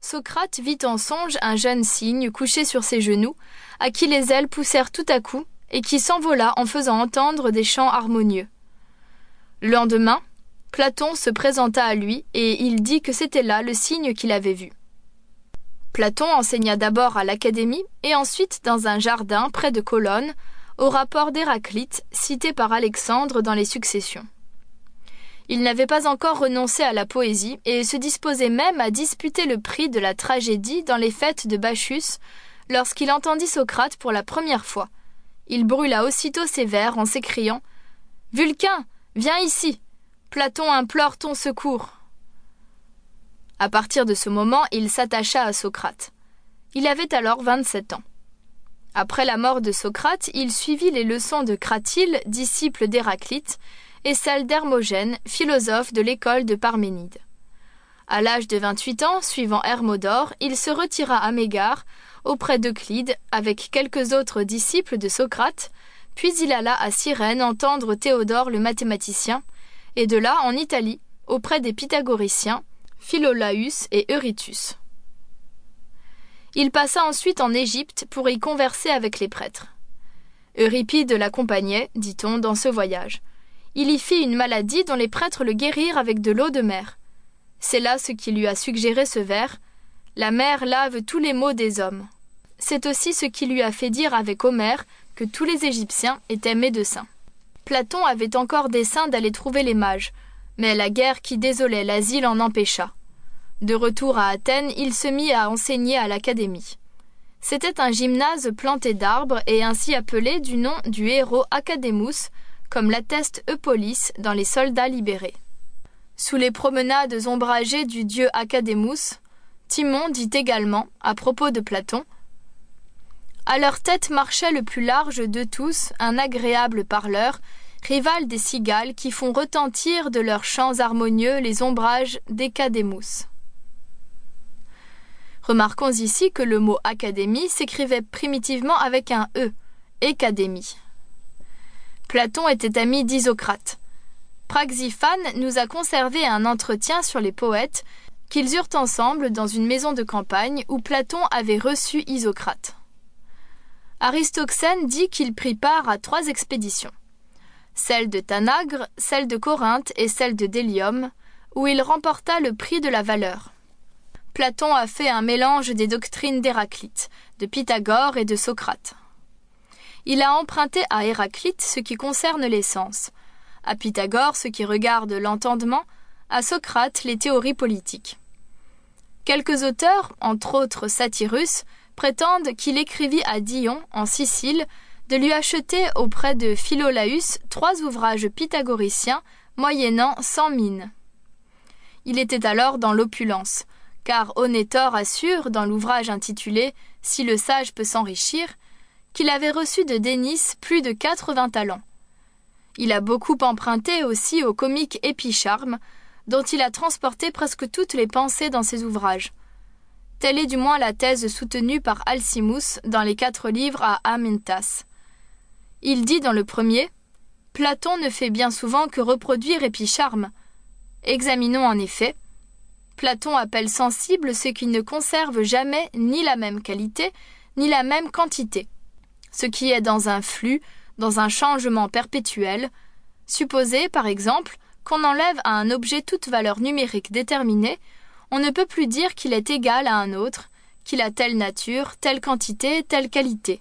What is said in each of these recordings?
Socrate vit en songe un jeune cygne couché sur ses genoux, à qui les ailes poussèrent tout à coup, et qui s'envola en faisant entendre des chants harmonieux. Le lendemain, Platon se présenta à lui, et il dit que c'était là le cygne qu'il avait vu. Platon enseigna d'abord à l'Académie, et ensuite dans un jardin près de Colonne, au rapport d'Héraclite, cité par Alexandre dans les Successions. Il n'avait pas encore renoncé à la poésie et se disposait même à disputer le prix de la tragédie dans les fêtes de Bacchus lorsqu'il entendit Socrate pour la première fois. Il brûla aussitôt ses vers en s'écriant Vulcain, viens ici. Platon implore ton secours. À partir de ce moment, il s'attacha à Socrate. Il avait alors vingt-sept ans. Après la mort de Socrate, il suivit les leçons de Cratyle, disciple d'Héraclite, et celle d'Hermogène, philosophe de l'école de Parménide. À l'âge de 28 ans, suivant Hermodore, il se retira à Mégare, auprès d'Euclide, avec quelques autres disciples de Socrate, puis il alla à Cyrène entendre Théodore le mathématicien, et de là en Italie, auprès des pythagoriciens, Philolaüs et Eurytus. Il passa ensuite en Égypte pour y converser avec les prêtres. Euripide l'accompagnait, dit-on, dans ce voyage. Il y fit une maladie dont les prêtres le guérirent avec de l'eau de mer. C'est là ce qui lui a suggéré ce vers La mer lave tous les maux des hommes. C'est aussi ce qui lui a fait dire avec Homère que tous les Égyptiens étaient médecins. Platon avait encore dessein d'aller trouver les mages, mais la guerre qui désolait l'asile en empêcha. De retour à Athènes, il se mit à enseigner à l'académie. C'était un gymnase planté d'arbres et ainsi appelé du nom du héros Académus, comme l'atteste Eupolis dans les soldats libérés. Sous les promenades ombragées du dieu Académus, Timon dit également, à propos de Platon, À leur tête marchait le plus large de tous un agréable parleur, rival des cigales qui font retentir de leurs chants harmonieux les ombrages d'Ecadémus. Remarquons ici que le mot académie s'écrivait primitivement avec un E, Écadémie. Platon était ami d'Isocrate. Praxiphane nous a conservé un entretien sur les poètes qu'ils eurent ensemble dans une maison de campagne où Platon avait reçu Isocrate. Aristoxène dit qu'il prit part à trois expéditions celle de Tanagre, celle de Corinthe et celle de Délium, où il remporta le prix de la valeur. Platon a fait un mélange des doctrines d'Héraclite, de Pythagore et de Socrate. Il a emprunté à Héraclite ce qui concerne les sens, à Pythagore ce qui regarde l'entendement, à Socrate les théories politiques. Quelques auteurs, entre autres Satyrus, prétendent qu'il écrivit à Dion, en Sicile, de lui acheter auprès de Philolaüs trois ouvrages pythagoriciens moyennant cent mines. Il était alors dans l'opulence, car Onétor assure, dans l'ouvrage intitulé Si le sage peut s'enrichir, qu'il avait reçu de Dénis plus de quatre-vingts talents. Il a beaucoup emprunté aussi au comique Épicharme, dont il a transporté presque toutes les pensées dans ses ouvrages. Telle est du moins la thèse soutenue par Alcimus dans les quatre livres à Amintas. Il dit dans le premier Platon ne fait bien souvent que reproduire Épicharme. Examinons en effet. Platon appelle sensible ce qui ne conserve jamais ni la même qualité, ni la même quantité ce qui est dans un flux, dans un changement perpétuel. Supposez, par exemple, qu'on enlève à un objet toute valeur numérique déterminée, on ne peut plus dire qu'il est égal à un autre, qu'il a telle nature, telle quantité, telle qualité.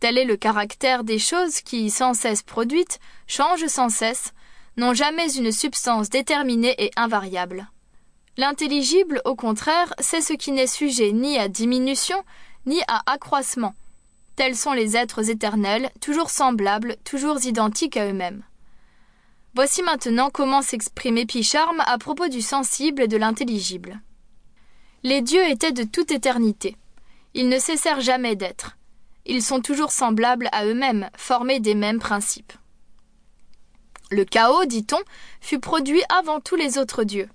Tel est le caractère des choses qui, sans cesse produites, changent sans cesse, n'ont jamais une substance déterminée et invariable. L'intelligible, au contraire, c'est ce qui n'est sujet ni à diminution, ni à accroissement, Tels sont les êtres éternels, toujours semblables, toujours identiques à eux-mêmes. Voici maintenant comment s'exprime Épicharme à propos du sensible et de l'intelligible. Les dieux étaient de toute éternité. Ils ne cessèrent jamais d'être. Ils sont toujours semblables à eux-mêmes, formés des mêmes principes. Le chaos, dit-on, fut produit avant tous les autres dieux.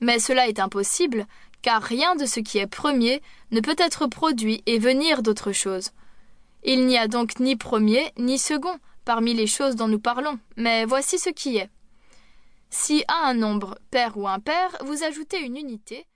Mais cela est impossible, car rien de ce qui est premier ne peut être produit et venir d'autre chose. Il n'y a donc ni premier ni second parmi les choses dont nous parlons, mais voici ce qui est. Si à un nombre pair ou impair vous ajoutez une unité,